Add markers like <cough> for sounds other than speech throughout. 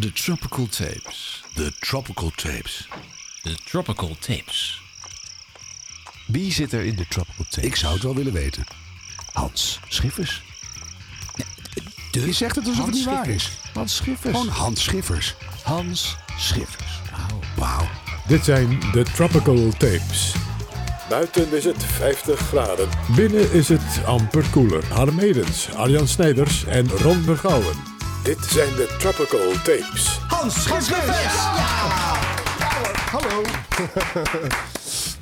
The Tropical Tapes. The Tropical Tapes. De Tropical Tapes. Wie zit er in de Tropical Tapes? Ik zou het wel willen weten. Hans Schiffers. Je zegt het alsof Hans het niet waar is. Hans Schiffers. Gewoon Hans Schiffers. Hans Schiffers. Wauw. Dit zijn de Tropical Tapes. Buiten is het 50 graden. Binnen is het amper koeler. Harm Edens, Arjan Snijders en Ron Vergouwen. Dit zijn de Tropical Tapes. Hans Schiffers. Hallo. <laughs>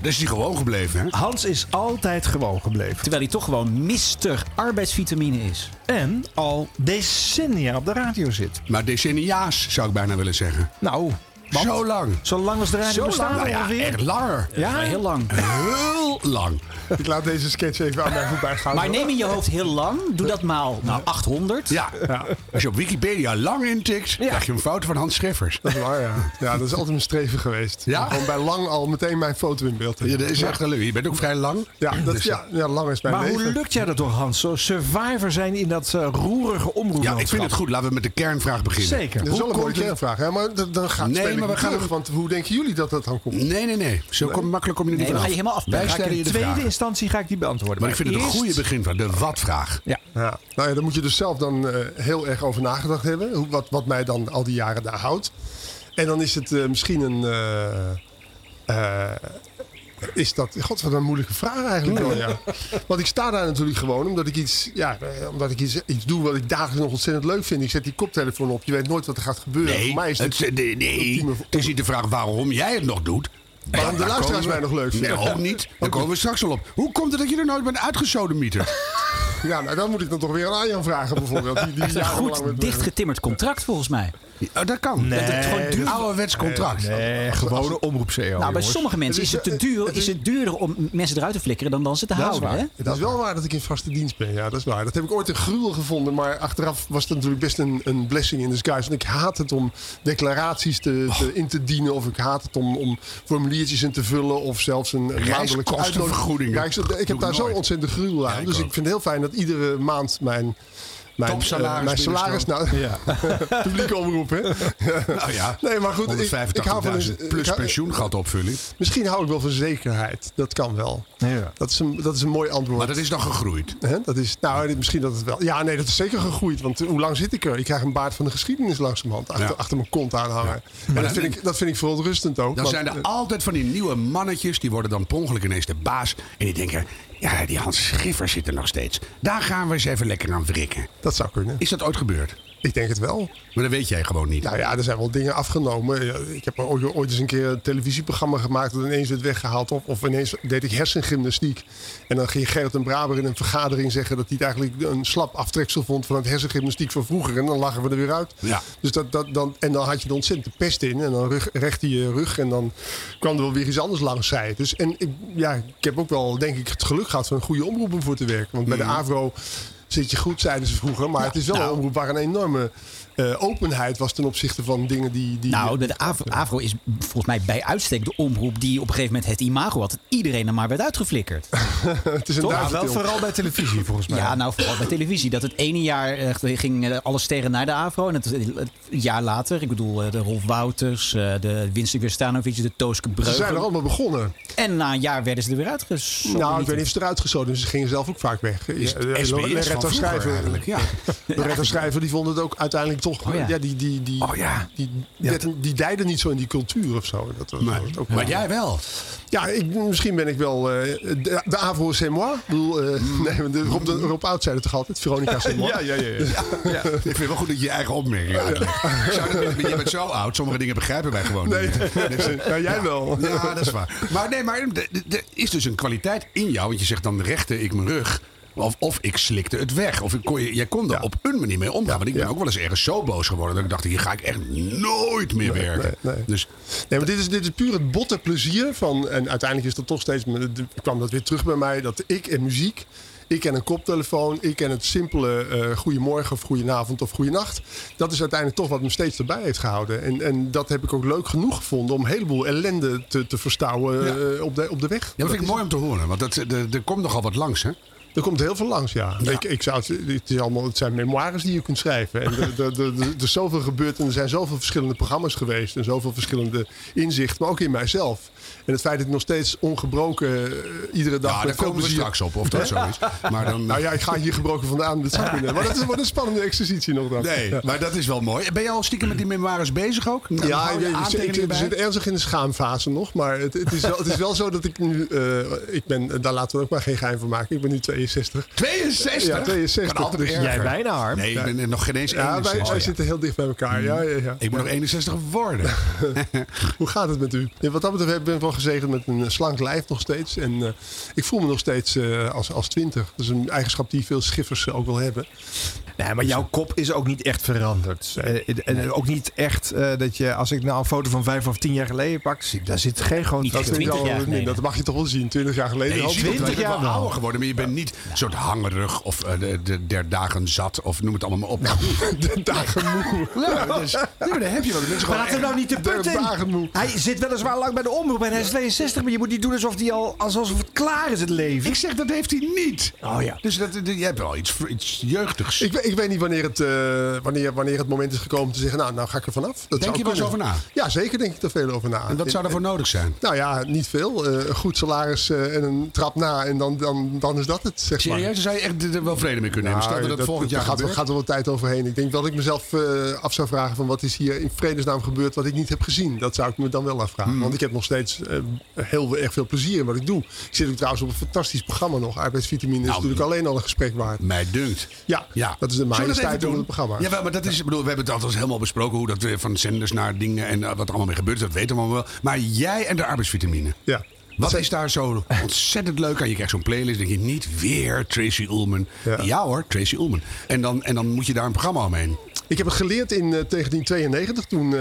Dus is hij gewoon gebleven, hè? Hans is altijd gewoon gebleven. Terwijl hij toch gewoon Mr. arbeidsvitamine is. En al decennia op de radio zit. Maar decennia's zou ik bijna willen zeggen. Nou, want Zo lang. zo lang als de radio lang? Nou ja, ongeveer. echt langer. Ja? Heel lang. Heel lang. Ik laat deze sketch even aan mij voorbij gaan. Maar neem in je hoofd heel lang. Doe dat maal nou, 800. Ja. Als je op Wikipedia lang intikt, krijg je een foto van Hans Schiffers. Dat is waar, ja. Ja, dat is altijd een streven geweest. Ja? Om Gewoon bij lang al meteen mijn foto in beeld te Ja, hebben. dat is echt leuk. Je bent ook vrij lang. Ja, dat, Dus, ja, ja, lang is mijn Maar hoe lukt jij dat door Hans? Zo survivor zijn in dat eh, roerige omroep. Ja, ik vind het goed. Laten we met de kernvraag beginnen. Zeker. Dat is wel een Hoe mooie kernvraag. Hè? Maar dan, gaat Nee, maar we gaan terug, Want hoe denken jullie dat dat dan komt? Nee, nee, nee. Zo kom, makkelijk kom je er niet Nee, je vanaf. helemaal. Wij Ga ik stellen je in de tweede instantie ga ik die beantwoorden. Maar ik vind het een goede begin van de wat-vraag. Ja. Ja. Nou ja, daar moet je dus zelf dan eh, heel erg over nagedacht hebben. Hoe, wat, wat mij dan al die jaren daar houdt. En dan is het eh, misschien een... eh, eh, is dat... God, wat een moeilijke vraag eigenlijk wel, ja. Want ik sta daar natuurlijk gewoon omdat ik iets... Ja, eh, omdat ik iets, iets doe wat ik dagelijks nog ontzettend leuk vind. Ik zet die koptelefoon op. Je weet nooit wat er gaat gebeuren. Nee, Voor mij is het, het... nee, nee, ultieme- het is niet de vraag waarom jij het nog doet. Waarom de luisteraars mij nog leuk vinden. Nee, ook niet. Daar komen we straks al op. Hoe komt het dat je er nooit bent uitgesodemieterd? Ja, nou dan moet ik dan toch weer aan Arjan vragen bijvoorbeeld. Die, die Een goed me- dichtgetimmerd contract volgens mij. Oh, dat kan. Nee, dat het gewoon duur. Ouderwets contract. Nee, gewone omroep-CEO. Nou, bij sommige mensen is is, het te duur, is is- het duurder om mensen eruit te flikkeren dan dan ze te Dat is houden. waar. Hè? Het is wel waar dat ik in vaste dienst ben. Ja, dat is waar. Dat heb ik ooit een gruwel gevonden. Maar achteraf was het natuurlijk best een, een blessing in disguise. Want ik haat het om declaraties te, te, in te dienen. Of ik haat het om, om formuliertjes in te vullen. Of zelfs een, Reiskostenvergoedingen. uitnodiging. Ja, ik, ik heb daar zo ontzettend gruwel aan. Ja, ik dus ook. ik vind het heel fijn dat iedere maand mijn... Mijn, Topsalaris eh, mijn salaris, nou, Ja. <laughs> publieke omroep, hè? <laughs> Nou ja, Nee, maar goed, ik, ik hou van 185.000 een- plus ik hou- pensioengat opvulling. Misschien hou ik wel van zekerheid. Dat kan wel. Ja. Dat is een, dat is een mooi antwoord. Maar dat is nog gegroeid. Hè, dat is, nou, misschien dat het wel. Ja, nee, dat is zeker gegroeid. Want eh, hoe lang zit ik er? Ik krijg een baard van de geschiedenis langzamerhand achter, Ja. achter mijn kont aanhangen. En dat vind, ik, dat vind ik verontrustend ook. Dan want, zijn er eh, altijd van die nieuwe mannetjes. Die worden dan per ongeluk ineens de baas. En die denken, ja, die Hans Schiffer zit er nog steeds. Daar gaan we eens even lekker aan wrikken. dat zou kunnen. Is dat ooit gebeurd? Ik denk het wel. Maar dat weet jij gewoon niet. Nou ja, er zijn wel dingen afgenomen. Ik heb ooit, ooit eens een keer een televisieprogramma gemaakt dat ineens werd weggehaald. Of, of ineens deed ik hersengymnastiek. En dan ging Gerrit en Braber in een vergadering zeggen dat hij het eigenlijk een slap aftreksel vond van het hersengymnastiek van vroeger. En dan lachen we er weer uit. Ja. Dus dat, dat, dan, en dan had je er ontzettend de pest in. En dan rug, recht je rug. En dan kwam er wel weer iets anders langs zij. Dus, en ik, ja, ik heb ook wel, denk ik, het geluk gehad van een goede omroep om voor te werken. Want bij de AVRO zit je goed, zeiden ze vroeger. Maar het is wel nou. een omroep waar een enorme eh, openheid was ten opzichte van dingen die... die Nou, de Avro, Avro is volgens mij bij uitstek de omroep die op een gegeven moment het imago had. Dat iedereen er maar werd uitgeflikkerd. <laughs> het is een Toch? Duitse wel vooral bij televisie volgens mij. Ja, nou vooral bij televisie. Dat het ene jaar eh, ging eh, alle sterren naar de Avro. En het, het jaar later, ik bedoel eh, de Rolf Wouters, eh, de Winston Westanovic, de Tooske Ze zijn er Breugel. allemaal begonnen. En na een jaar werden ze er weer uitgezonden. Nou, ik weet niet of ze eruit gezoden Ze gingen zelf ook vaak weg. Is SBS van Loretta vroeger Schrijver, eigenlijk, ja. Loretta Schrijver die vond het ook uiteindelijk toch... Oh ja. ja. die, die, die, Oh ja. die, die, die dijden niet zo in die cultuur of zo. Dat was, Maar, ook jij wel. Ja, ik, misschien ben ik wel... eh, de, de Avro c'est moi. Ik bedoel, eh, nee, maar de, Rob, de, Rob Oud zei het toch altijd? Veronica <laughs> c'est moi. ja, ja, ja. ja. Ik vind het wel goed dat je je eigen opmerking uitlegt. Dat- Je bent zo oud, sommige dingen begrijpen wij gewoon Nee, niet. <laughs> Ja, jij wel. Ja, dat is waar. Maar nee, maar er- er is dus een kwaliteit in jou. Want je zegt dan rechte ik mijn rug. Of, of ik slikte het weg. Of ik kon, jij kon er Ja. op een manier mee omgaan. Want ik ben ook wel eens ergens zo boos geworden. Dat ik dacht, hier ga ik echt nooit meer werken. nee, nee. Dus Nee, maar dit is, dit is puur het botte plezier van. En uiteindelijk is dat toch steeds. kwam dat weer terug bij mij. Dat ik en muziek. Ik en een koptelefoon. Ik en het simpele eh goedemorgen of goedenavond of goedenacht. Dat is uiteindelijk toch wat me steeds erbij heeft gehouden. En, en dat heb ik ook leuk genoeg gevonden om een heleboel ellende te, te verstouwen eh, op, de, op de weg. ja, dat vind ik mooi om te horen. Want dat, er, er komt nogal wat langs, hè? Er komt heel veel langs, ja. Ik, ik zou het, het, is allemaal, het zijn memoires die je kunt schrijven. En er, is zoveel gebeurd en er zijn zoveel verschillende programma's geweest. En zoveel verschillende inzichten, maar ook in mijzelf. En het feit dat ik nog steeds ongebroken eh, iedere dag Ja, daar komen we plezier- straks op, of dat zo is. <laughs> Maar dan, Nou ja, ik ga hier gebroken vandaan. Dat zou kunnen. Maar dat is- een spannende exercitie nog dan. Nee, maar dat is wel mooi. Ben je al stiekem met die memoires bezig ook? Dan Ja, je ik, ik, zit ernstig in de schaamfase nog. Maar het, het, is wel, het is wel zo dat ik nu... eh, ik ben, daar laten we ook maar geen geheim van maken. Ik ben nu 62. 62? Ja, 62. Kan altijd Dus erger. Jij bijna, Harm. Nee, ik ben nog geen eens Ja, wij, 61. wij zitten heel dicht bij elkaar. Ja, ja, ja. Ik moet nog 61 worden. <laughs> Hoe gaat het met u? Ja, wat dat betreft ben ik wel gezegend met een eh, slank lijf nog steeds. En eh, ik voel me nog steeds eh, als, als 20. Dat is een eigenschap die veel schiffers eh, ook wel hebben. Nee, maar jouw kop is ook niet echt veranderd. Eh, En ook niet echt eh, dat je, als ik nou een foto van vijf of tien jaar geleden pak, zie, daar zit geen gewoon. Niet Dat, echt vind ik 20 al- jaar nee, geleden. dat mag je toch wel zien. 20 jaar geleden. Nee, je bent jaar wel wel. ouder geworden, maar je bent niet een soort hangerig of eh, de, de der dagen zat of noem het allemaal maar op. <laughs> de dagen moe. Ja, dus, nee, maar daar heb je wel. Praat er nou niet te put de moe. in. Hij zit weliswaar lang bij de omroep en hij is 62, maar je moet niet doen alsof, die al, alsof het klaar is, het leven. Ik zeg, dat heeft hij niet. Oh ja. Dus dat, je hebt wel iets, iets jeugdigs. Ik, ik weet niet wanneer het, eh, wanneer, wanneer het moment is gekomen om te zeggen... nou, nou ga ik er vanaf. Dat Denk je wel eens over na? Ja, zeker denk ik er veel over na. en wat zou daarvoor nodig zijn? Nou ja, niet veel. Eh, een goed salaris eh, en een trap na en dan, dan, dan is dat het, zeg maar. Serieus? Zou je echt er wel vrede mee kunnen nemen. Stel dat Nou, dat volgend jaar daar gaat, gaat er wel tijd overheen. Ik denk dat ik mezelf eh, af zou vragen van wat is hier in vredesnaam gebeurd wat ik niet heb gezien. Dat zou ik me dan wel afvragen. Hmm. Want ik heb nog steeds eh, heel erg veel plezier in wat ik doe. Ik zit ook trouwens op een fantastisch programma nog. Arbeidsvitamine is Nou, natuurlijk alleen al een gesprek waard. Mij dunkt. Ja, Ja. dat is de majesteit onder het programma. Ja, wel, maar dat is, ik bedoel, we hebben het altijd helemaal besproken hoe dat we van zenders naar dingen en eh, wat er allemaal mee gebeurt. Dat weten we allemaal wel. Maar jij en de arbeidsvitamine. Ja. Wat is daar zo ontzettend leuk aan? Je krijgt zo'n playlist. denk je niet weer Tracy Ullman. Ja, Ja. hoor, Tracy Ullman. En dan, en dan moet je daar een programma omheen. Ik heb het geleerd in eh, 1992 toen eh,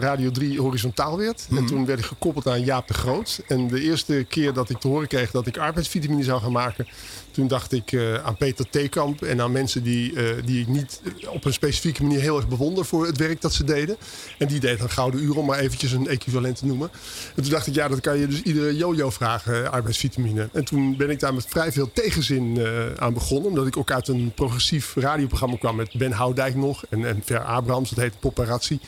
Radio 3 horizontaal werd. Mhm. En toen werd ik gekoppeld aan Jaap de Groot. En de eerste keer dat ik te horen kreeg dat ik arbeidsvitamine zou gaan maken... toen dacht ik eh, aan Peter Theekamp en aan mensen die, eh, die ik niet op een specifieke manier heel erg bewonder... voor het werk dat ze deden. En die deed een gouden uur om maar eventjes een equivalent te noemen. En toen dacht ik, ja, dat kan je dus iedere jojo vragen, eh, arbeidsvitamine. En toen ben ik daar met vrij veel tegenzin eh, aan begonnen. Omdat ik ook uit een progressief radioprogramma kwam met Ben Houdijk nog. En, en Ver Abrahams, dat heette Paparazzi.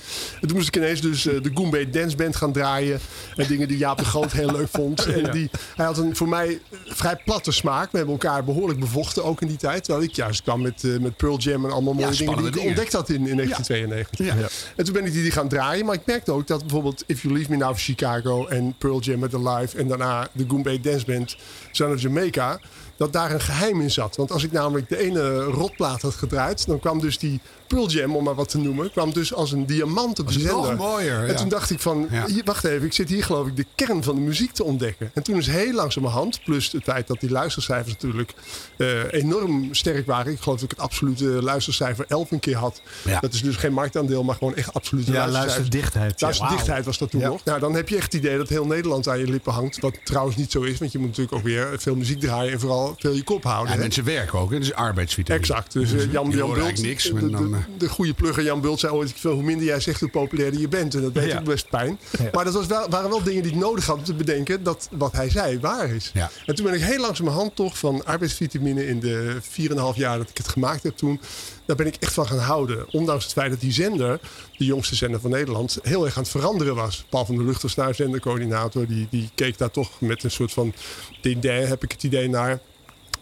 En toen moest ik ineens dus eh, de Goombay Dance Band gaan draaien. En dingen die Jaap de Groot heel leuk vond. <laughs> En die, hij had een voor mij vrij platte smaak. We hebben elkaar behoorlijk bevochten ook in die tijd. Terwijl ik juist kwam met, eh, met Pearl Jam en allemaal mooie dingen die ik dingen. ontdekt had in, in 1992. Ja. Ja. En toen ben ik die, die gaan draaien. Maar ik merkte ook dat bijvoorbeeld If You Leave Me Now Chicago... en Pearl Jam met The Live... en daarna de Goombay Dance Band Son of Jamaica... dat daar een geheim in zat. Want als ik namelijk de ene rotplaat had gedraaid... dan kwam dus die Pearl Jam, om maar wat te noemen... kwam dus als een diamant op de Was nog zender. mooier, En toen dacht ik van, Ja. wacht even... ik zit hier geloof ik de kern van de muziek te ontdekken. En toen is heel langzamerhand... plus het feit dat die luistercijfers natuurlijk eh, enorm sterk waren... ik geloof dat ik het absolute luistercijfer 11 een keer had. Ja. Dat is dus geen marktaandeel, maar gewoon echt absolute Ja, luisterdichtheid. Ja. Luisterdichtheid was dat toen Ja. nog. Nou, dan heb je echt het idee dat heel Nederland aan je lippen hangt. Wat trouwens niet zo is, want je moet natuurlijk ook weer veel muziek draaien en vooral veel je kop houden. Hè? mensen werken ook, hè? dus arbeidsvitamine. Exact. Dus eh, Jan, Jan Bult, niks, de, de, eh. goede plugger Jan Bult zei ooit, hoe minder jij zegt, hoe populairder je bent. En dat weet Ja. ik best pijn. Maar dat was wel, waren wel dingen die ik nodig had om te bedenken dat wat hij zei waar is. En toen ben ik heel langzamerhand toch van arbeidsvitamine in de 4,5 jaar dat ik het gemaakt heb toen, daar ben ik echt van gaan houden. Ondanks het feit dat die zender, de jongste zender van Nederland, heel erg aan het veranderen was. Paul van der Lucht nou zendercoördinator, die, die keek daar toch met een soort van idee, heb ik het idee naar.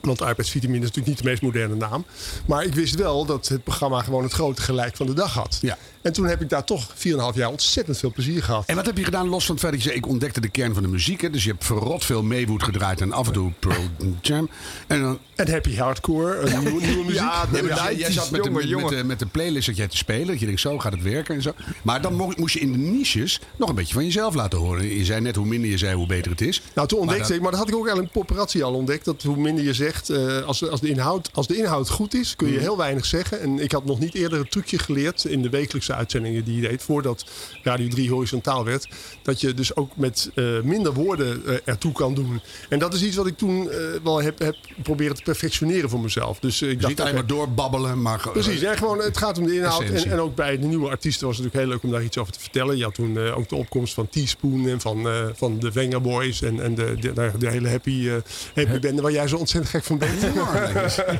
Want arbeidsvitamine is natuurlijk niet de meest moderne naam. Maar ik wist wel dat het programma gewoon het grote gelijk van de dag had. Ja. En toen heb ik daar toch 4,5 jaar ontzettend veel plezier gehad. En wat heb je gedaan los van het feit dat je zei, ik ontdekte de kern van de muziek. Hè? Dus je hebt verrot veel Maywood gedraaid en af en toe Pearl Jam. En dan, En happy hardcore, een nieuwe, nieuwe <laughs> muziek. Ja, Ja, maar jij, jij zat met, de, jongen, met, de, met de playlist dat jij te spelen. Dat je denkt, zo gaat het werken en zo. Maar dan mo- moest je in de niches nog een beetje van jezelf laten horen. Je zei net, hoe minder je zei, hoe beter het is. Nou, toen ontdekte Maar ik, maar dat had ik ook al in Popperazzi al ontdekt. Dat hoe minder je zegt, eh, als, als, de inhoud, als de inhoud goed is, kun je Mhm. heel weinig zeggen. En ik had nog niet eerder een trucje geleerd in de wekelijkse uitzendingen die je deed, voordat Radio 3 horizontaal werd. Dat je dus ook met eh, minder woorden eh, ertoe kan doen. En dat is iets wat ik toen eh, wel heb, heb proberen te perfectioneren voor mezelf. Dus ik Dus dacht, niet alleen maar doorbabbelen, maar... Precies, gewoon, het gaat om de inhoud. En, en ook bij de nieuwe artiesten was het natuurlijk heel leuk om daar iets over te vertellen. Je had toen ook de opkomst van Teaspoon en van, van de Wenger Boys en, en de, de, de, de hele happy, happy band waar jij zo ontzettend gek van beter.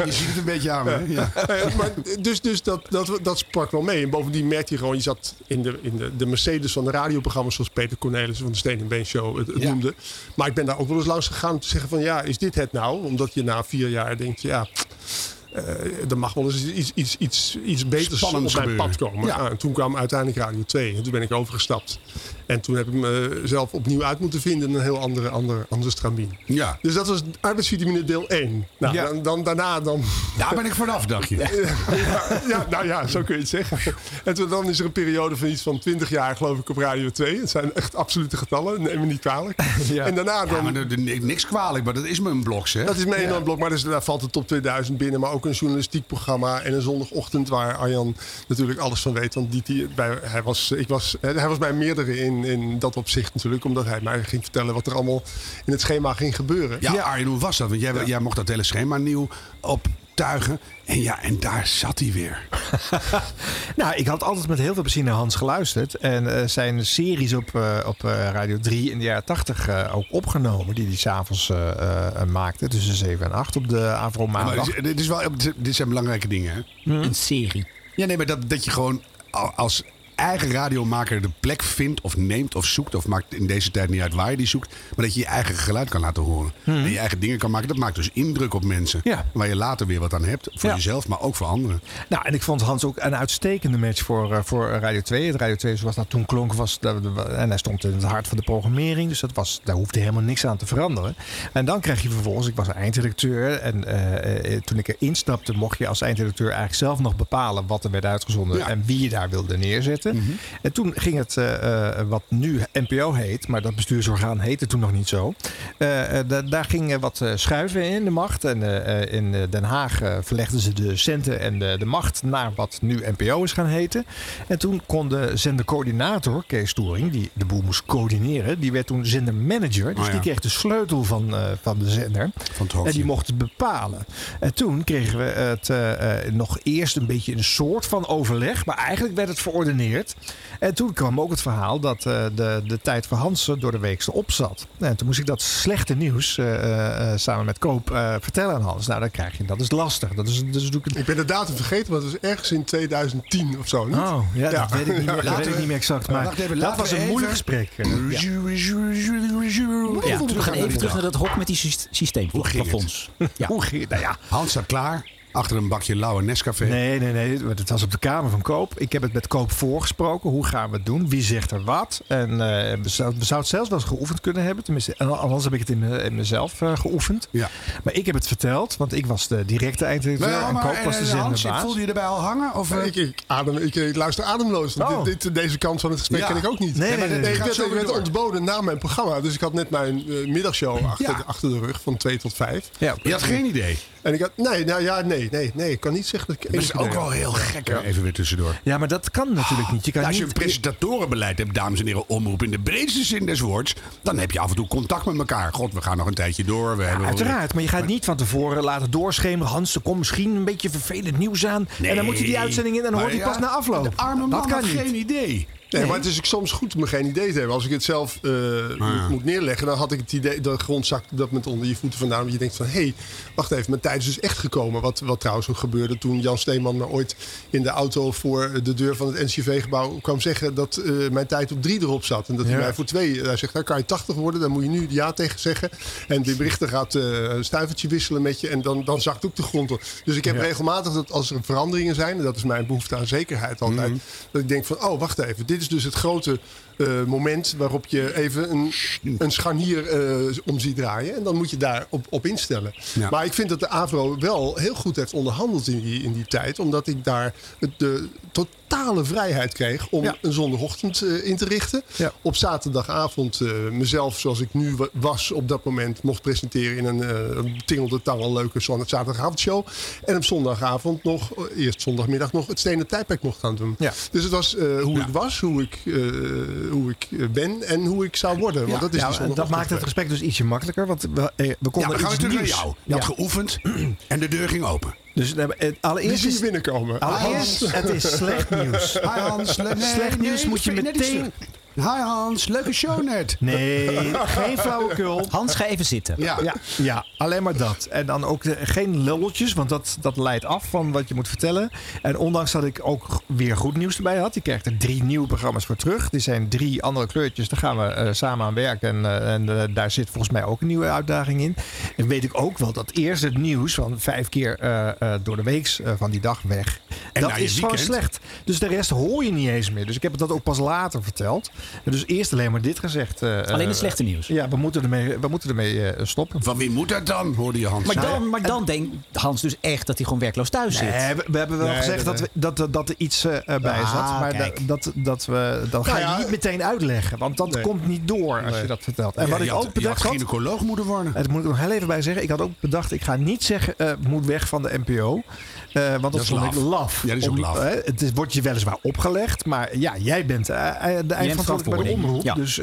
Je ziet het een beetje aan me. hè? Ja. Maar, dus dus dat, dat, dat sprak wel mee. En bovendien je gewoon, je zat in de, in de, de Mercedes van de radioprogramma's zoals Peter Cornelis van de Steen en Been Show het, het Ja. noemde. Maar ik ben daar ook wel eens langs gegaan om te zeggen van ja, is dit het nou? Omdat je na vier jaar denkt, ja, eh, er mag wel eens iets, iets, iets, iets beters Spannends op mijn gebeuren. pad komen. Ja. Ah, en toen kwam uiteindelijk Radio 2 en toen ben ik overgestapt. En toen heb ik mezelf opnieuw uit moeten vinden in een heel andere, andere, andere stramien. ja. Dus dat was arbeidsvitamine deel 1. Nou, Ja. dan, dan, daarna dan Daar ben ik vanaf, dacht je. <laughs> ja, ja, nou ja, zo kun je het zeggen. En toen, dan is er een periode van iets van 20 jaar, geloof ik, op Radio 2. Het zijn echt absolute getallen, neem me niet kwalijk. En daarna Ja, dan... maar niks kwalijk, maar dat is een blok, hè? dat is mijn blok, maar dus, daar valt de top 2000 binnen. Maar ook een journalistiek programma en een zondagochtend waar Arjan natuurlijk alles van weet. Want die, die, bij, hij, was, ik was, eh, hij was bij meerdere in, in dat opzicht natuurlijk. Omdat hij mij ging vertellen wat er allemaal in het schema ging gebeuren. Ja, Arjen, hoe was dat? Want jij, jij mocht dat hele schema nieuw En ja, en daar zat hij weer. <laughs> Nou, ik had altijd met heel veel plezier naar Hans geluisterd. En eh, zijn series op, eh, op eh, Radio 3 in de jaren 80 eh, ook opgenomen. Die hij s'avonds eh eh, maakte. Tussen 7 en 8 op de Avro Maandag. dit, is- dit, is wel, dit zijn belangrijke dingen, hè? Een serie. Ja, nee, maar dat, dat je gewoon al- als eigen radiomaker de plek vindt of neemt of zoekt... of maakt in deze tijd niet uit waar je die zoekt... maar dat je je eigen geluid kan laten horen. En je eigen dingen kan maken. Dat maakt dus indruk op mensen. Ja. Waar je later weer wat aan hebt. Voor Ja. jezelf, maar ook voor anderen. Nou, en ik vond Hans ook een uitstekende match voor, eh, voor Radio 2. Het Radio 2 zoals dat toen klonk was... en hij stond in het hart van de programmering. Dus dat was, daar hoefde helemaal niks aan te veranderen. En dan krijg je vervolgens... Ik was eindredacteur. En eh, eh, toen ik erin stapte... mocht je als eindredacteur eigenlijk zelf nog bepalen... wat er werd uitgezonden Ja. en wie je daar wilde neerzetten. En toen ging het, eh, eh, wat nu NPO heet... maar dat bestuursorgaan heette toen nog niet zo... eh, da- daar ging eh, wat schuiven in de macht. En in Den Haag verlegden ze de centen en de, de macht naar wat nu NPO is gaan heten. En toen kon de zendercoördinator, Kees Toering, die de boel moest coördineren, die werd toen zendermanager. Dus Oh ja. die kreeg de sleutel van, van de zender. Van het hoofdje. En die mocht het bepalen. En toen kregen we het nog eerst een beetje een soort van overleg. Maar eigenlijk werd het verordeneerd. En toen kwam ook het verhaal dat eh, de, de tijd voor Hansen door de weekste op zat. En toen moest ik dat slechte nieuws eh, eh, samen met Koop eh, vertellen aan Hans. Nou, dan krijg je dat is lastig. Dat is, dat is natuurlijk een... Ik ben de datum vergeten, maar dat was ergens in 2010 of zo. Niet? Oh, ja, Ja. dat weet ik niet meer, <laughs> dat weet ik niet meer exact. Maar even, dat was een moeilijk gesprek. ja. Ja, we gaan even terug naar dat hok met die sy- systeemplafonds. Ja. Hoe ging het? Nou ja, Hans staat klaar. Achter een bakje lauwe Nescafé. Nee, nee, nee. Het was op de kamer van Koop. Ik heb het met Koop voorgesproken. Hoe gaan we het doen? Wie zegt er wat? En eh, we, zou, we zouden het zelfs wel eens geoefend kunnen hebben. Tenminste, en anders heb ik het in, me- in mezelf eh, geoefend. Ja. Maar ik heb het verteld, want ik was de directe eindredacteur Maar, en Koop was de eh, Hans, zenderbaas. voelde je erbij al hangen? Of, eh? Ik, ik, adem, ik, ik luister ademloos. Oh. Dit, dit- deze kant van het gesprek Ja. ken ik ook niet. Nee, nee, ik nee. werd, ik werd ontboden na mijn programma. Dus ik had net mijn eh, middagshow achter, Ja. achter de rug van 2 tot 5. Ja, je had geen idee. En ik had, nee, nou ja, nee, nee, nee. Ik kan niet zeggen dat ik Dat is ook wel heel gek? Even weer tussendoor. ja, maar dat kan natuurlijk niet. Je kan Nou, als je niet een presentatorenbeleid hebt, dames en heren, omroep in de breedste zin des woords, dan heb je af en toe contact met elkaar. God, we gaan nog een tijdje door. We hebben Uiteraard, maar je gaat niet van tevoren laten doorschemeren. Hans, er komt misschien een beetje vervelend nieuws aan. en dan moet je die uitzending in en dan hoort hij ja, pas na afloop. De arme man dat kan had niet. geen idee. Nee, maar het is ook soms goed om geen idee te hebben. Als ik het zelf eh, moet- moet neerleggen, dan had ik het idee dat de grond zakte dat met onder je voeten vandaan. Want je denkt van, hé, hey, wacht even, mijn tijd is dus echt gekomen. Wat, wat trouwens ook gebeurde toen Jan Steeman me ooit in de auto voor de deur van het NCV-gebouw kwam zeggen dat eh, mijn tijd op drie erop zat. En dat hij mij voor twee, hij zegt, dan kan je 80 worden, dan moet je nu ja tegen zeggen. En de berichten gaat eh, een stuivertje wisselen met je en dan, dan zakt ook de grond op. Dus ik heb Ja. regelmatig dat als er veranderingen zijn, en dat is mijn behoefte aan zekerheid altijd, dat ik denk van, oh, wacht even, dit is dus het grote eh, moment waarop je even een, een scharnier eh, om ziet draaien. En dan moet je daar op, op instellen. Ja. Maar ik vind dat de AVRO wel heel goed heeft onderhandeld in die, in die tijd. Omdat ik daar de totale vrijheid kreeg om Ja. een zondagochtend eh, in te richten. Ja. Op zaterdagavond mezelf, zoals ik nu wa- was op dat moment, mocht presenteren in een tingelde tangel leuke zaterdagavondshow. En op zondagavond nog, eerst zondagmiddag nog, het Stenen Tijdperk mocht gaan doen. Dus het was hoe ik was, hoe ik, hoe ik eh, ben en hoe ik zou worden. Want Ja. dat is Ja, en dat maakt het gesprek dus ietsje makkelijker. Want we, eh, we Ja, konden gaan we iets terug naar jou. Je had Ja. geoefend <clears throat> en de deur ging open. Dus eh, allereerst zie je is, binnenkomen. allereerst het is slecht nieuws. Hans. Nee, Slecht nee, nieuws moet je meteen. Hi Hans, leuke show net. <laughs> Nee, geen flauwekul. Hans, ga even zitten. Ja. Ja, ja, alleen maar dat. En dan ook de- geen lulletjes, want dat, dat leidt af van wat je moet vertellen. En ondanks dat ik ook weer goed nieuws erbij had, je krijgt er drie nieuwe programma's voor terug. Die zijn drie andere kleurtjes, daar gaan we eh, samen aan werken. En, eh, en eh, daar zit volgens mij ook een nieuwe uitdaging in. En weet ik ook wel dat eerst het nieuws van vijf keer eh, eh, door de week eh, van die dag weg. En dat is gewoon slecht. Dus de rest hoor je niet eens meer. Dus ik heb dat ook pas later verteld. Dus eerst alleen maar dit gezegd. eh, Alleen het eh, slechte nieuws. Ja, we moeten ermee, we moeten ermee eh, stoppen. Van wie moet dat dan, hoorde je Hans. Maar dan, maar dan denkt Hans dus echt dat hij gewoon werkloos thuis zit. Nee, we, we hebben wel Nee, gezegd nee, dat, we, dat, dat, dat er iets eh, bij Ah, zat. Maar dat, dat, dat we, dat ga je ja, niet meteen uitleggen. Want dat Nee. komt niet door als je dat vertelt. En Ja, wat ik had, ook bedacht had had... gynaecoloog moeten worden. En dat moet ik nog heel even bij zeggen. Ik had ook bedacht, ik ga niet zeggen, eh, moet weg van de NPO. Eh, want dat, is vond ik laf. Ja, dat is ook laf. eh, het is, wordt je weliswaar opgelegd. Maar ja, jij bent eh, eh, de eindverantwoordelijke bij de omroep. Ja. Dus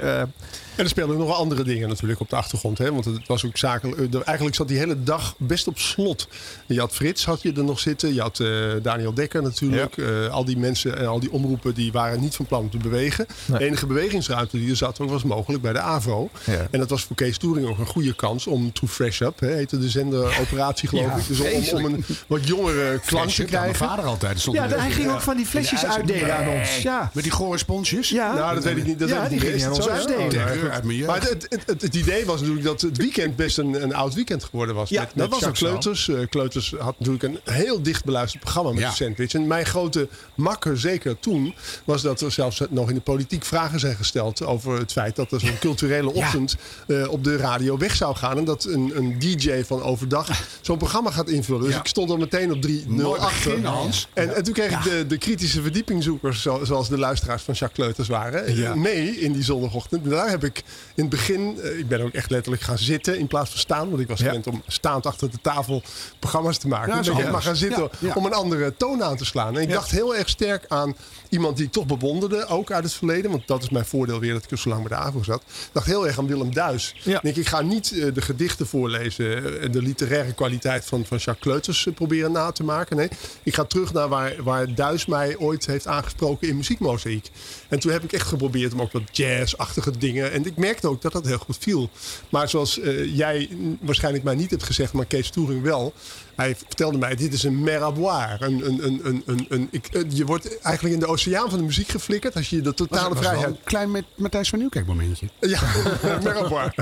En er speelden nog wel andere dingen natuurlijk op de achtergrond. Hè? Want het was ook zakelijk. eh, Eigenlijk zat die hele dag best op slot. Je had Frits had je er nog zitten. Je had eh, Daniel Dekker natuurlijk. Eh, al die mensen en al die omroepen die waren niet van plan om te bewegen. Nee. De enige bewegingsruimte die er zat was mogelijk bij de AVRO. Ja. En dat was voor Kees Toering ook een goede kans om To Fresh Up, hè, heette de zenderoperatie geloof Ja, ik. Dus om, om een wat jongere klank te krijgen. Mijn vader altijd. Stond ja, hij ging ook van die flesjes uitdelen aan ons. Ja, Met die gore sponsjes. ja. Nou, dat weet ik niet. Dat Ja, die niet. ging aan ons uitdelen. Uit mijn jeugd. Maar het, het, het, het idee was natuurlijk dat het weekend best een, een oud weekend geworden was. Ja, met, dat met was Jacques ook. Kleuters. Eh, Kleuters had natuurlijk een heel dicht beluisterd programma met Ja. de sandwich. En mijn grote makker, zeker toen, was dat er zelfs nog in de politiek vragen zijn gesteld over het feit dat er zo'n culturele ochtend eh, op de radio weg zou gaan. En dat een, een DJ van overdag zo'n programma gaat invullen. Dus ik stond al meteen op 3-0 Mooi achter. begin, Hans. En, en toen kreeg ik de, de kritische verdiepingzoekers, zo- zoals de luisteraars van Jacques Kleuters waren, mee in die zondagochtend. En daar heb ik in het begin, eh, ik ben ook echt letterlijk gaan zitten in plaats van staan. Want ik was Ja. gewend om staand achter de tafel programma's te maken. Ja, Dus ik maar gaan zitten Ja, om een andere toon aan te slaan. En ik dacht heel erg sterk aan iemand die ik toch bewonderde, ook uit het verleden. Want dat is mijn voordeel weer dat ik zo lang bij de AVO zat. Ik dacht heel erg aan Willem Duis. Ik denk, ik ga niet eh, de gedichten voorlezen eh, en de literaire kwaliteit van, van Jacques Kleuters eh, proberen na te maken. Nee, ik ga terug naar waar, waar Duis mij ooit heeft aangesproken in muziekmozaïek. En toen heb ik echt geprobeerd om ook wat jazz-achtige dingen. En ik merkte ook dat dat heel goed viel. Maar zoals eh, jij waarschijnlijk mij niet hebt gezegd, maar Kees Toering wel. Hij vertelde mij, dit is een meraboir. Een, een, een, een, een, een, ik, eh, je wordt eigenlijk in de oceaan van de muziek geflikkerd. Als je de Was, totale was wel vrijheid... een klein met Matthijs van Nieuwkerk momentje. Ja, <laughs> meraboir.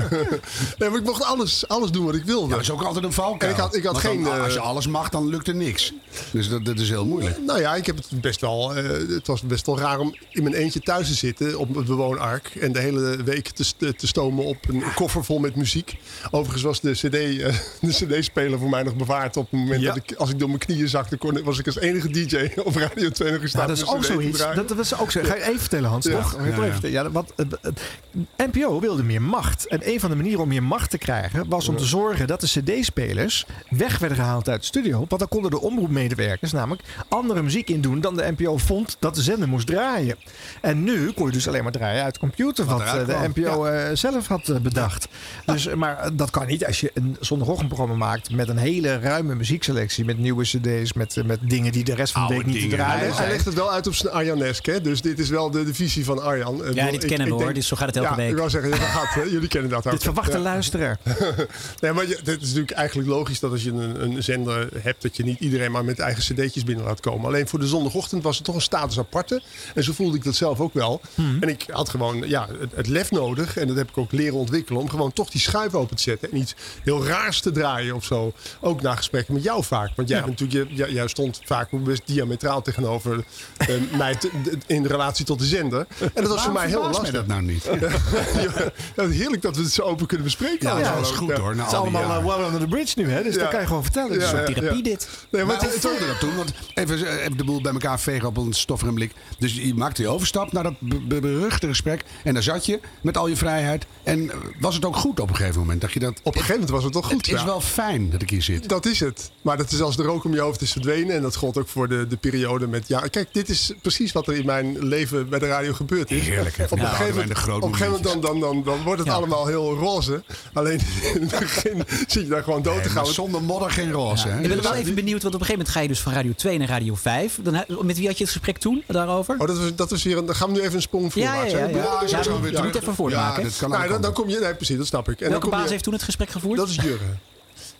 nee, maar ik mocht alles, alles doen wat ik wilde. Ja, dat is ook altijd een valkuil. En ik had- ik had Want dan, geen, eh, Als je alles mag, dan lukt er niks. Dus dat, dat is heel moeilijk. Nou ja, ik heb het best wel. eh, het was best wel raar om in mijn eentje thuis te zitten op het bewoonark. En de hele week te, te stomen op een koffer vol met muziek. Overigens was de, CD, eh, <laughs> de CD-speler voor mij nog bewaard. Op het moment Ja. dat ik, als ik door mijn knieën zakte, kon, was ik als enige DJ <laughs> op Radio 2 nog gestaan. Ja, dat is ook zoiets. Dat, dat was ook zo. Ga je even vertellen, Hans? Ja. Toch? Ja, even het- NPO wilde meer macht. En een van de manieren om meer macht te krijgen was om te zorgen dat de CD-spelers weg werden gehaald uit de studio. Want dan konden de omroepmedewerkers namelijk andere muziek in doen dan de NPO vond dat de zender moest draaien. En nu kon je dus alleen maar draaien uit de computer wat, eh, de. NPO eh, zelf had eh, bedacht. Dus, maar dat kan niet als je een zondagochtendprogramma maakt met een hele ruime muziekselectie. Met nieuwe CD's, met, met dingen die de rest van de week niet te draaien Hij, legt het wel uit op zijn Arjanesk, hè? Dus dit is wel de, de visie van Arjan. Bedoel, dit kennen we hoor. denk- Dus zo gaat het elke ja, week. Ik wou zeggen, gaat, hè? jullie kennen dat <laughs> ook. Dit verwacht de Ja. luisteraar. <laughs> Nee, maar het is natuurlijk eigenlijk logisch dat als je een, een zender hebt, dat je niet iedereen maar met eigen cd'tjes binnen laat komen. Alleen voor de zondagochtend was het toch een status aparte. En zo voelde ik dat zelf ook wel. En ik had gewoon ja, het, het lef nodig, en dat heb ik ook leren ontwikkelen, om gewoon toch die schuif open te zetten. En iets heel raars te draaien of zo. Ook na gesprekken met jou vaak. Want jij, Ja. bent natuurlijk, jij, jij stond vaak best diametraal tegenover eh, <laughs> mij te- in relatie tot de zender. En dat was voor mij heel lastig. mij dat nou niet? Ja, heerlijk dat we het zo open kunnen bespreken. Ja, dat is goed Ja. hoor. Het is allemaal uh, well under the bridge nu, hè? Dus Ja. dat kan je gewoon vertellen. Dus, Ja, eh, ja. Therapie dit. Nee, maar Maar het- hoe voelde dat toen? Want even, eh, even de boel bij elkaar vegen op een stoffer en blik. Dus je maakte die overstap naar dat be- be- beruchte gesprek. En daar zat je met al je vrijheid. En eh, was het ook goed op een gegeven moment? Dacht je dat... Op een gegeven moment was het toch goed. het is wel fijn dat ik hier zit. Dat is het. Maar dat is als de rook om je hoofd is verdwenen. En dat gold ook voor de, de periode met... Ja, kijk, dit is precies wat er in mijn leven bij de radio gebeurd is. Heerlijk, hè? Op een gegeven de moment, op een gegeven moment dan, dan, dan, dan wordt het Ja. allemaal heel roze. Alleen in het begin zit je daar gewoon dood te gaan. maar zonder modder geen roze. hè? Ik ben wel even benieuwd, want op een gegeven moment ga je dus van Radio 2 naar Radio 5. Dan, met wie had je het gesprek toen daarover? Oh, dat was, dat was hier een, dan gaan we nu even een sprong voor Ja, maken. ja, ja, ja. Ja, het even voortmaken. Ja, dat kan Nou, dan, dan kom je... Nee, precies, dat snap ik. En dan Welke kom baas je, heeft toen het gesprek gevoerd? Dat is Jurre.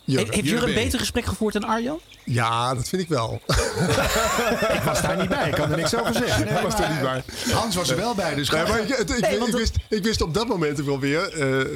Jurre. Heeft Jurre een beter gesprek gevoerd dan Arjan? Ja, dat vind ik wel. <laughs> Ik was daar niet bij, ik kan er niks over zeggen. Ik was er niet bij. Hans was er wel bij, dus... Nee, maar ik, het- ik, Nee, wist, ik wist op dat moment ook wel weer, eh,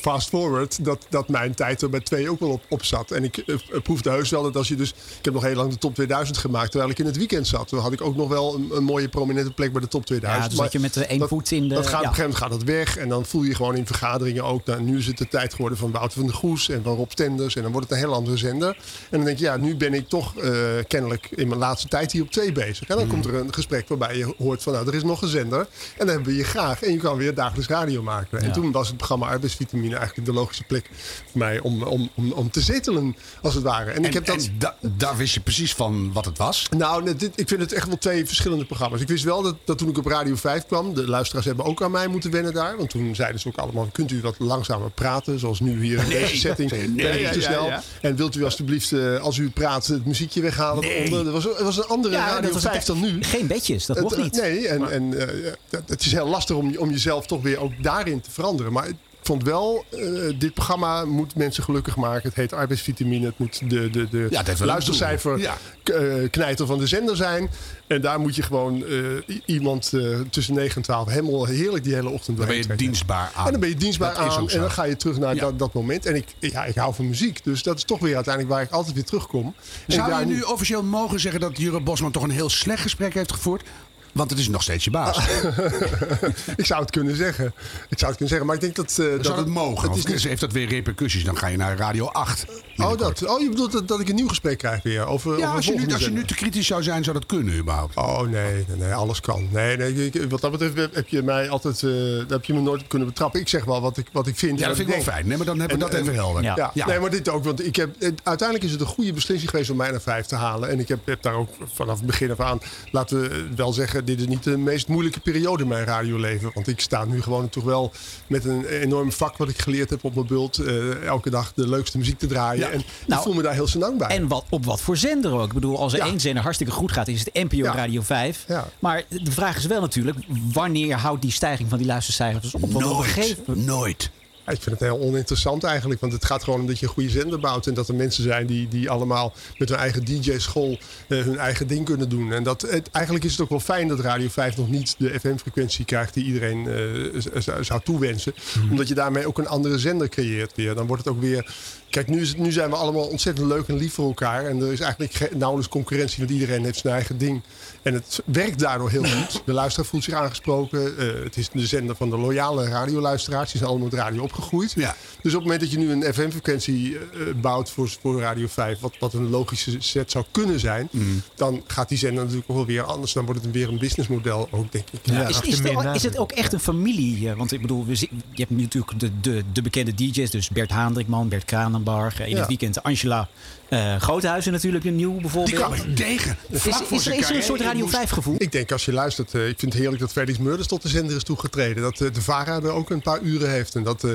fast forward, dat, dat mijn tijd er bij twee ook wel op, op zat. En ik eh, proefde heus wel dat als je dus... Ik heb nog heel lang de top 2000 gemaakt, terwijl ik in het weekend zat. Toen had ik ook nog wel een, een mooie prominente plek bij de top 2000. Ja, dus Maar dat je met de één voet in de... Dat gaat, ja. Op een gegeven moment gaat dat weg. En dan voel je gewoon in vergaderingen ook. Nou, nu is het de tijd geworden van Wouter van der Goes en van Rob Tenders. En dan wordt het een heel andere zender. En dan denk je, ja, nu ben ik toch eh, kennelijk in mijn laatste tijd hier op twee bezig. En dan Mm. komt er een gesprek waarbij je hoort van, nou, er is nog een zender. En dan hebben we je graag. En je kan weer dagelijks radio maken. En Ja. toen was het programma Arbeidsvitamine eigenlijk de logische plek voor mij om, om, om, om te zetelen, als het ware. En, En, ik heb dat... da- daar wist je precies van wat het was. Nou, dit, ik vind het echt wel twee verschillende programma's. Ik wist wel dat, dat toen ik op Radio 5 kwam, de luisteraars hebben ook aan mij moeten wennen daar. Want toen zeiden ze ook allemaal, kunt u wat langzamer praten? Zoals nu hier in deze setting. Nee, ben ik ja. En wilt u alsjeblieft, eh, als u praat, het muziekje weghalen? Nee. Onder? Er was, er was een andere Radio dat was 5 dan nu. Geen bedjes, dat mocht Het- niet. Nee, en, en eh, ja, het is heel lastig om, om jezelf toch weer ook daarin te veranderen. Maar vond wel, eh, dit programma moet mensen gelukkig maken. Het heet arbeidsvitamine. Het moet de, de, de Ja, luistercijfer. Ja. eh, knijter van de zender zijn. En daar moet je gewoon eh, iemand tussen 9 en 12 helemaal heerlijk die hele ochtend Dan ben je dienstbaar aan. En dan ben je dienstbaar Dat aan en dan ga je terug naar Ja. dat, dat moment. En ik, ja, ik hou van muziek, dus dat is toch weer uiteindelijk waar ik altijd weer terugkom. Zou je nu officieel mogen zeggen dat Jure Bosman toch een heel slecht gesprek heeft gevoerd? Want het is nog steeds je baas. <laughs> ik zou het kunnen zeggen. Ik zou het kunnen zeggen, maar ik denk dat... eh, dat Zou dat mogen? Het is niet heeft dat weer repercussies? Dan ga je naar Radio 8. Oh, dat. oh, je bedoelt dat, dat ik een nieuw gesprek krijg weer over. Ja, over als je, nu, als je nu te kritisch zou zijn, zou dat kunnen überhaupt. Oh nee, nee, nee, alles kan. Nee, nee, ik- wat dat betreft heb- je mij altijd, eh, heb je me nooit op kunnen betrappen. Ik zeg wel wat ik, wat ik vind. Ja, dat vind ik wel denk. fijn. Nee, maar dan hebben we En- dat even en- helder. Ja. Ja, nee, maar dit ook. Want ik heb, het- uiteindelijk is het een goede beslissing geweest om mij naar vijf te halen. En ik heb, heb daar ook vanaf het begin af aan, laten we wel zeggen, dit is niet de meest moeilijke periode in mijn radioleven. Want ik sta nu gewoon toch wel met een enorm vak wat ik geleerd heb op mijn bult. eh, elke dag de leukste muziek te draaien. Ja. En ik Nou, voel me daar heel senang bij. En wat, op wat voor zender ook. Ik bedoel, als er Ja. één zender hartstikke goed gaat, is het NPO Ja. Radio 5. Ja. Maar de vraag is wel natuurlijk, wanneer houdt die stijging van die luistercijfers op? Want op een Nooit. gegeven Nooit. Ik vind het heel oninteressant eigenlijk. Want het gaat gewoon om dat je een goede zender bouwt. En dat er mensen zijn die, die allemaal met hun eigen DJ-school eh, hun eigen ding kunnen doen. En dat, het, eigenlijk is het ook wel fijn dat Radio 5 nog niet de FM-frequentie krijgt die iedereen eh, zou toewensen. Omdat je daarmee ook een andere zender creëert weer. Dan wordt het ook weer. Kijk, nu, is nu zijn we allemaal ontzettend leuk en lief voor elkaar. En er is eigenlijk ge- nauwelijks concurrentie, want iedereen heeft zijn eigen ding. En het werkt daardoor heel goed. De luisteraar voelt zich aangesproken. Eh, het is de zender van de loyale radioluisteraars. Die zijn allemaal met radio opgegroeid. Ja. Dus op het moment dat je nu een FM-frequentie eh, bouwt voor, voor Radio 5, wat, wat een logische set zou kunnen zijn, Mm. dan gaat die zender natuurlijk ook wel weer anders. Dan wordt het weer een businessmodel ook, denk ik. Ja, is, het, meer al- nadruk is het ook echt een familie? Want ik bedoel, we je hebt nu natuurlijk de, de, de bekende DJ's. Dus Bert Haandrikman, Bert Kranenbarg. eh, In Ja. het weekend Angela eh Groothuizen natuurlijk een nieuw Die bijvoorbeeld. kwam ik tegen. is, Vlak voor is, er- is er een soort. Radio Ik moest- 5 gevoel? Ik denk als je luistert, eh, ik vind het heerlijk dat Felix Murders tot de zender is toegetreden. Dat eh, de VARA er ook een paar uren heeft. En dat eh,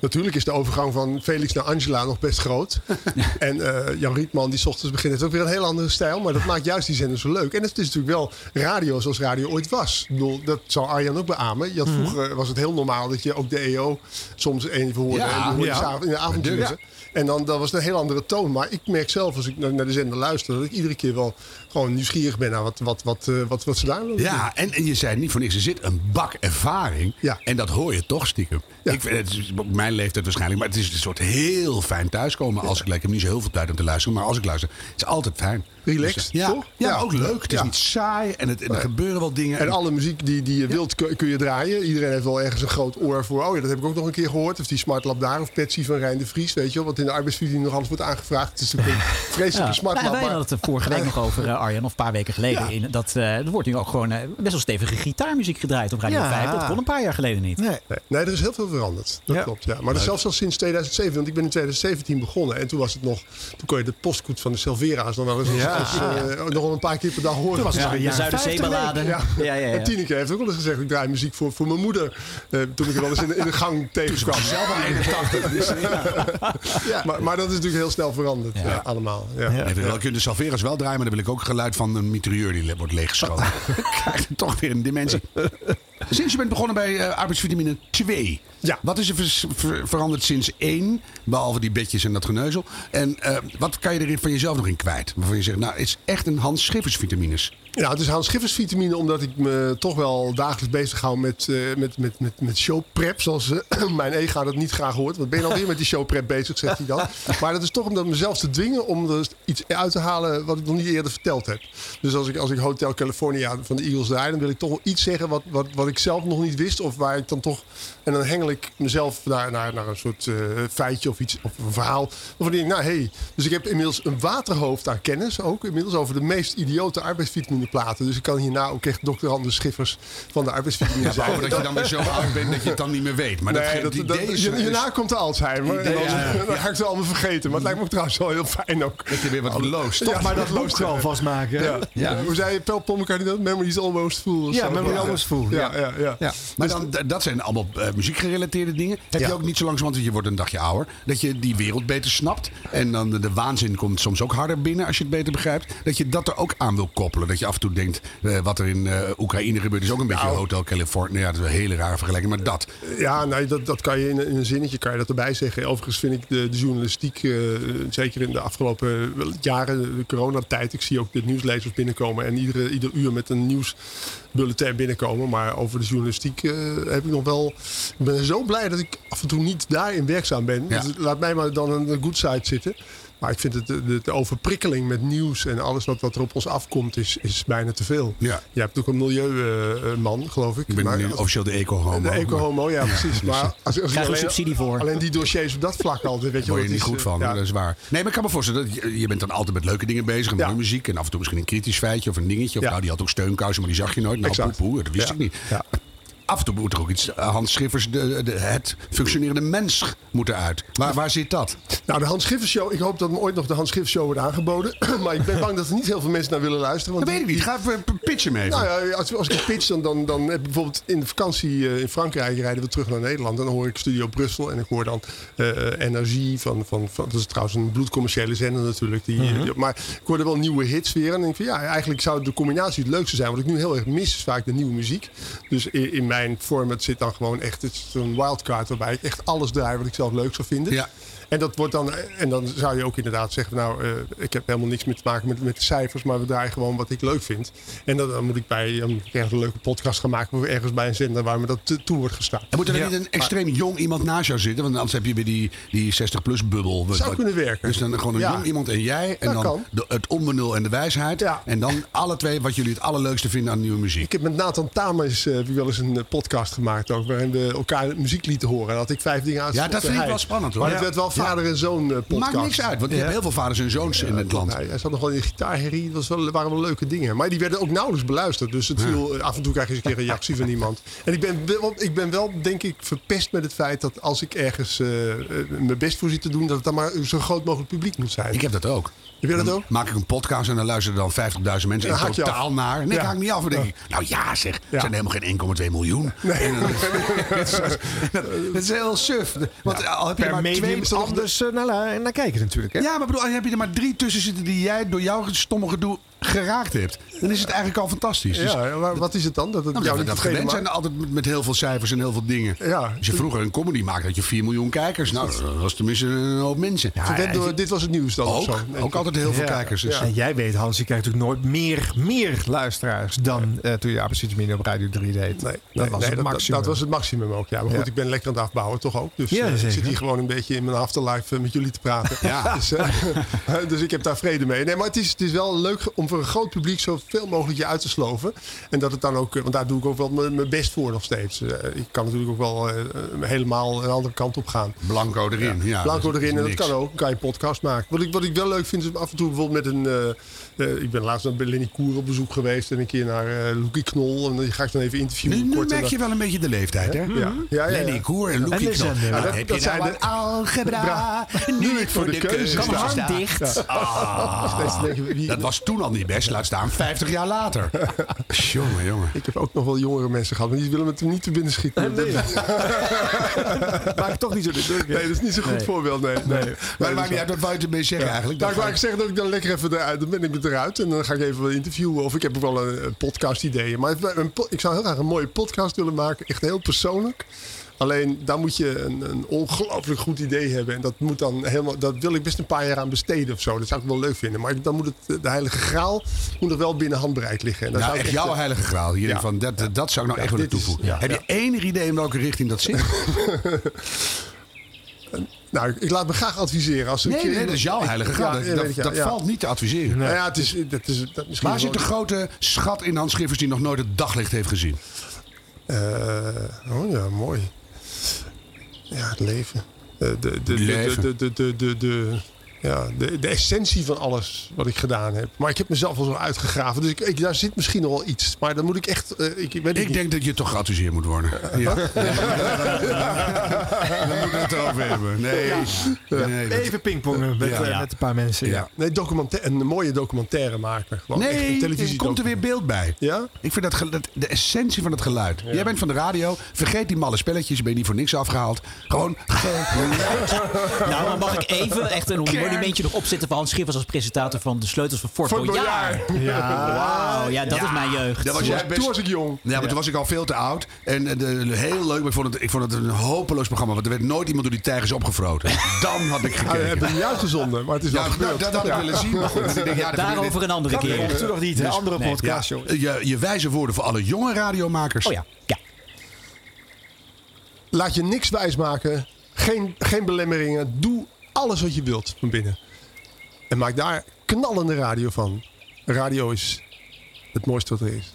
natuurlijk is de overgang van Felix naar Angela nog best groot. <laughs> en Jan Rietman, die 's ochtends begint, heeft ook weer een heel andere stijl. Maar dat maakt juist die zender zo leuk. En het is natuurlijk wel radio zoals radio ooit was. Ik bedoel, dat zal Arjan ook beamen. Je had vroeger was het heel normaal dat je ook de EO soms even hoorde. Ja, en hoorde ja. in de avonduren. Ja. En dan dat was het een heel andere toon. Maar ik merk zelf, als ik naar de zender luister, dat ik iedere keer wel gewoon nieuwsgierig ben naar wat, wat, wat, eh, wat, wat ze daar willen doen. Ja, en, en je zei niet voor niks, er zit een bak ervaring. Ja. En dat hoor je toch stiekem. Ja. Ik, het is op mijn leeftijd waarschijnlijk, maar het is een soort heel fijn thuiskomen. Als ik, ik heb niet zo heel veel tijd om te luisteren, maar als ik luister, het is altijd fijn. relaxed, ja, toch? Ja, ook leuk. Het is Ja. niet saai en, het, en er gebeuren wel dingen. En alle muziek die, die je wilt kun kun je draaien. Iedereen heeft wel ergens een groot oor voor. Oh ja, dat heb ik ook nog een keer gehoord. Of die Smart Lab daar. Of Patsy van Rijn de Vries. Weet je wel. Wat in de arbeidsverdiening nog alles wordt aangevraagd. Het is natuurlijk een <laughs> vreselijke Ja. Smart Lab. wij maar- hadden het er vorige week nog over, eh, Arjan, of een paar weken geleden. Ja. In, dat, eh, er wordt nu ook gewoon eh, best wel stevige gitaarmuziek gedraaid op Radio Ja. 5. Dat kon een paar jaar geleden niet. Nee. Nee, nee, er is heel veel veranderd. Dat Ja. klopt, ja. Maar dat is zelfs al sinds 2007. Want ik ben in 2017 begonnen. En toen was het nog... Toen kon je de postkoet van de Silvera's nog wel eens... Ja. als, eh, nog een paar keer per dag horen. Toen was het Ja, nog een de jaren 50 Zuiderzeeballade. Ja. Ja, ja, ja. En Tineke heeft ook wel eens gezegd... ik draai muziek voor, voor mijn moeder. Toen ik er wel eens in de, in de gang tegenkwam. zelf al 81. <laughs> Dus, ja. Maar, maar dat is natuurlijk heel snel veranderd. Ja. allemaal. Ja. Ja. Wel, je de Salveras wel draaien, maar dan wil ik ook geluid van een mitrailleur die wordt leeggeschoten. <laughs> <laughs> Krijg je toch weer een dimensie. Sinds je bent begonnen bij eh, arbeidsvitamine 2. Ja. Wat is er ver- veranderd sinds 1? Behalve die bedjes en dat geneuzel. En eh, wat kan je er van jezelf nog in kwijt? Waarvan je zegt, nou, het is echt een Hans Schiffers vitamines. Ja, het is Hans Schiffers vitamine omdat ik me toch wel dagelijks bezig hou met, eh, met, met, met, met showprep. Zoals eh, <clears throat> mijn ega dat niet graag hoort. Wat ben je alweer met die showprep bezig, zegt hij dan. <laughs> Maar dat is toch om mezelf te dwingen om er iets uit te halen wat ik nog niet eerder verteld heb. Dus als ik, als ik Hotel California van de Eagles draai, dan wil ik toch wel iets zeggen wat, wat, wat ik zelf nog niet wist. Of waar ik dan toch. En dan hengel ik mezelf naar, naar, naar een soort eh, feitje of iets of een verhaal. Waarvan ik denk, nou hé. Hey, dus ik heb inmiddels een waterhoofd aan kennis ook. Inmiddels over de meest idiote arbeidsvitamine platen. Dus ik kan hierna ook echt dokter Anders Schiffers van de arbeidsvitamine zijn. Behalve dat je dan weer zo <laughs> oud bent dat je het dan niet meer weet. Maar dat, Nee, dat, het dat, idee is, hierna komt de Alzheimer. En dan, Ja, dan ga ik het allemaal vergeten. Maar het lijkt me ook trouwens wel heel fijn ook. dat je weer wat loost. Ja, Maar dat loost gewoon vastmaken. Ja. Ja. Hoe zei je, Pel McCartney dat? Memories almost full. of Ja. Memory Almost Full, Ja, ja, ja. Ja. Maar dan, d- dat zijn allemaal eh, muziekgerelateerde dingen. Heb je ook niet zo langzamerhand, want je wordt een dagje ouder, dat je die wereld beter snapt. En dan de, de waanzin komt soms ook harder binnen als je het beter begrijpt. Dat je dat er ook aan wil koppelen. Dat je af en toe denkt, eh, wat er in eh, Oekraïne gebeurt is ook een beetje Nou. Hotel California. Ja, dat is een hele rare vergelijking, maar dat. Ja, nee, dat, dat kan je in, een- in een zinnetje kan je dat erbij zeggen. Overigens vind ik de, de journalistiek, eh, zeker in de afgelopen jaren, de coronatijd, ik zie ook de nieuwslezers binnenkomen en iedere, ieder uur met een nieuwsbulletin binnenkomen. Maar over de journalistiek heb ik nog wel. Ik ben zo blij dat ik af en toe niet daarin werkzaam ben. Ja. Dus laat mij maar dan de good side zitten. Maar ik vind het, de, overprikkeling met nieuws en alles wat, wat er op ons afkomt, is, is bijna te veel. Ja. Je hebt ook een milieuman, geloof ik. Ik ben Maar nu officieel de eco-homo. de eco-homo, ja precies. Maar als, als je Krijg je alleen, subsidie voor. alleen die dossiers op dat vlak al, weet je Daar word je niet is, goed eh, van, ja. dat is waar. Nee, maar ik kan me voorstellen, dat je, je bent dan altijd met leuke dingen bezig. En Ja. mooie muziek. En af en toe misschien een kritisch feitje of een dingetje. Of Ja. nou, die had ook steunkousen, maar die zag je nooit. Nou, Exact. poepoe, dat wist Ja. ik niet. Ja. Af en toe moet er ook iets, eh, Hans Schiffers, de, de, het functionerende mens moet eruit. Waar, waar zit dat? Nou, de Hans Schiffers Show. Ik hoop dat me ooit nog de Hans Schiffers Show wordt aangeboden. <clears throat> maar ik ben bang dat er niet heel veel mensen naar willen luisteren. Want Dat weet ik niet. Ga even pitchen mee. Nou ja, als, als ik pitch, dan, dan, dan heb ik bijvoorbeeld in de vakantie eh, in Frankrijk rijden we terug naar Nederland. Dan hoor ik Studio Brussel en ik hoor dan eh, Energie van, van, van, dat is trouwens een bloedcommerciële zender natuurlijk. Die, Mhm. maar ik hoorde wel nieuwe hits weer. En dan denk ik van ja, eigenlijk zou de combinatie het leukste zijn. Wat ik nu heel erg mis is vaak de nieuwe muziek. Dus in, in mijn format zit dan gewoon echt zo'n wildcard waarbij ik echt alles draai wat ik zelf leuk zou vinden. Ja. En dat wordt dan, en dan zou je ook inderdaad zeggen, nou, eh, ik heb helemaal niks meer te maken met, met de cijfers, maar we draaien gewoon wat ik leuk vind. En dan, dan moet ik bij dan moet ik ergens een leuke podcast gaan maken of ergens bij een zender waar me dat toe wordt gestaan. En moet er niet een extreem jong iemand naast jou zitten? Want anders heb je weer die, die 60-plus bubbel. Zou wat- kunnen werken. Dus dan gewoon een Ja. jong iemand en jij. En Dat dan kan. de- het onbenul en de wijsheid. Ja. En dan alle twee wat jullie het allerleukste vinden aan nieuwe muziek. Ik heb met Nathan eh, heb ik wel eens een eh, podcast gemaakt ook, waarin we elkaar muziek lieten horen. En had ik vijf dingen aan. Ja, dat vind ik wel spannend, hoor. Maar Ja. het werd wel vader en zoon eh, podcast. Maakt niks uit, want je hebt heel veel vaders en zoons in het land. Hij, zat nog wel in de gitaarherrie. Dat was wel, waren wel leuke dingen. Maar die werden ook nauwelijks beluisterd. Dus het viel, af en toe krijg je eens een keer een reactie van iemand. En ik ben, wel, ik ben wel, denk ik, verpest met het feit dat als ik ergens eh, eh, mijn best voor zit te doen, dat het dan maar zo groot mogelijk publiek moet zijn. Ik heb dat ook. Heb je dat ook? Maak ik een podcast en dan luisteren er dan 50.000 mensen in totaal naar. Nee, Ja. ik haak niet af. Dan denk ik, nou ja zeg, het zijn helemaal geen 1,2 miljoen. En <laughs> dan- Het is heel suf. Want al heb je er Per maar twee... anders eh, naar, naar kijken natuurlijk. Hè? Ja, maar bedoel, heb je er maar drie tussen zitten die jij door jouw stomme gedoe geraakt hebt, dan is het eigenlijk al fantastisch. Dus, Ja, maar wat is het dan? Dat het nou, jou dat niet we dat tevreden gewend zijn altijd met, met heel veel cijfers en heel veel dingen. Ja. Als je vroeger een comedy maakte, had je 4 miljoen kijkers. Nou, dat was tenminste een hoop mensen. Door, dit was het nieuws dan of zo. ook, ook altijd heel veel Ja. kijkers. Dus. En jij weet, Hans, je krijgt natuurlijk nooit meer, meer luisteraars dan eh, toen je Apercietje Mini op Radio 3 deed. Nee, dat nee, was nee, het dat, maximum. dat was het maximum ook. Ja, maar goed, Ja. ik ben lekker aan het afbouwen, toch ook. Dus Ja, eh, ik zit hier gewoon een beetje in mijn afterlife eh, met jullie te praten. Ja. <laughs> Dus, <laughs> dus ik heb daar vrede mee. Nee, maar het is, het is wel leuk om voor een groot publiek zoveel mogelijk je uit te sloven. En dat het dan ook, eh, want daar doe ik ook wel mijn best voor nog steeds. Eh, ik kan natuurlijk ook wel eh, helemaal een andere kant op gaan. Blanco erin. Ja, Blanco erin en dat niks. kan ook. Dan kan je een podcast maken. Wat ik, wat ik wel leuk vind is af en toe bijvoorbeeld met een... eh, eh, ik ben laatst bij Lenny Koer op bezoek geweest. En een keer naar eh Loekie Knol. En die ga ik dan even interviewen. Nu, nu kort en merk je wel een beetje de leeftijd, hè? Ja, ja, ja. ja. Lenny Koer en Loekie Knol. Nou, dat- heb dat je nou zijn een algebra, nu ik voor de keuze Kan sta. hand dicht. Wie- Dat was toen al niet best, laat staan 50 jaar later. <laughs> jongen, jongen. Ik heb ook nog wel jongere mensen gehad, maar die willen me niet te binnen schieten. Nee, <laughs> Maak toch niet zo de druk. hè? dat is niet zo'n goed voorbeeld. Nee, nee. Maar het maakt niet uit, wat wou je ermee zeggen eigenlijk? Nou, Dat ik wou zeggen dat ik dan lekker even eruit, dan ben ik er eruit en dan ga ik even wat interviewen. Of ik heb ook wel een, een podcast ideeën. Maar een ik zou heel graag een mooie podcast willen maken, echt heel persoonlijk. Alleen daar moet je een, een ongelooflijk goed idee hebben. En dat moet dan helemaal, dat wil ik best een paar jaar aan besteden of zo. Dat zou ik wel leuk vinden. Maar dan moet het, de heilige graal moet nog wel binnen handbereik liggen. En Nou, zou echt jouw heilige graal. Hier Ja. van, dat, dat zou ik nou Ja, echt willen is- toevoegen. Heb je enig idee in welke richting dat zit? <laughs> <laughs> Nou, ik laat me graag adviseren. Als een Nee, keer- nee, dat is jouw heilige graal. Ja, Dat, ja. valt niet te adviseren. Nou ja, het is, dat is dat misschien Waar zit de grote schat in Hans Schiffers die nog nooit het daglicht heeft gezien? Eh, oh ja, mooi. Ja, het leven. Eh, de, de, de, Leven. De, de, de, de, de, ja, de, de essentie van alles wat ik gedaan heb. Maar ik heb mezelf al zo uitgegraven. Dus ik, ik, daar zit misschien nog wel iets. Maar dan moet ik echt... eh, ik, weet het Ik niet. denk dat je toch geadviseerd moet worden. Ja. <laughs> Dan moeten we het erover hebben. Nee. nee dat- Even pingpongen met, Ja. eh, met een paar mensen. Ja. Nee, een mooie documentaire maken. Gewoon een Nee, er komt er weer beeld bij. Ja? Ik vind dat, gel- dat de essentie van het geluid. Jij bent van de radio. Vergeet die malle spelletjes. Ben je niet voor niks afgehaald. Gewoon. <laughs> Nou, dan mag ik even echt een monumentje nog opzetten voor Hans Schiffers als presentator van de sleutels van Fort, Fort Boyard. Ja. Wauw, ja, dat is mijn jeugd. Dat was Toen, jij best... toen was ik jong. Ja, maar toen was ik al veel te oud. En eh, de, heel leuk, maar ik vond, het, ik vond het een hopeloos programma. Want er werd nooit iemand door die tijgers opgefroten. <laughs> Dan had ik we gekeken. hebben niet uitgezonden, maar het is wel Ja, nou, gebeurd. dat had ik Ja. willen zien. Maar goed, ik denk, ja, dat Daarover een andere Dat keer. toen nog niet, hè? Andere nee. podcast, Ja, joh. je, je wijze woorden voor alle jonge radiomakers. Oh ja, ja. Laat je niks wijsmaken. Geen, geen belemmeringen. Doe alles wat je wilt van binnen. En maak daar knallende radio van. Radio is het mooiste wat er is.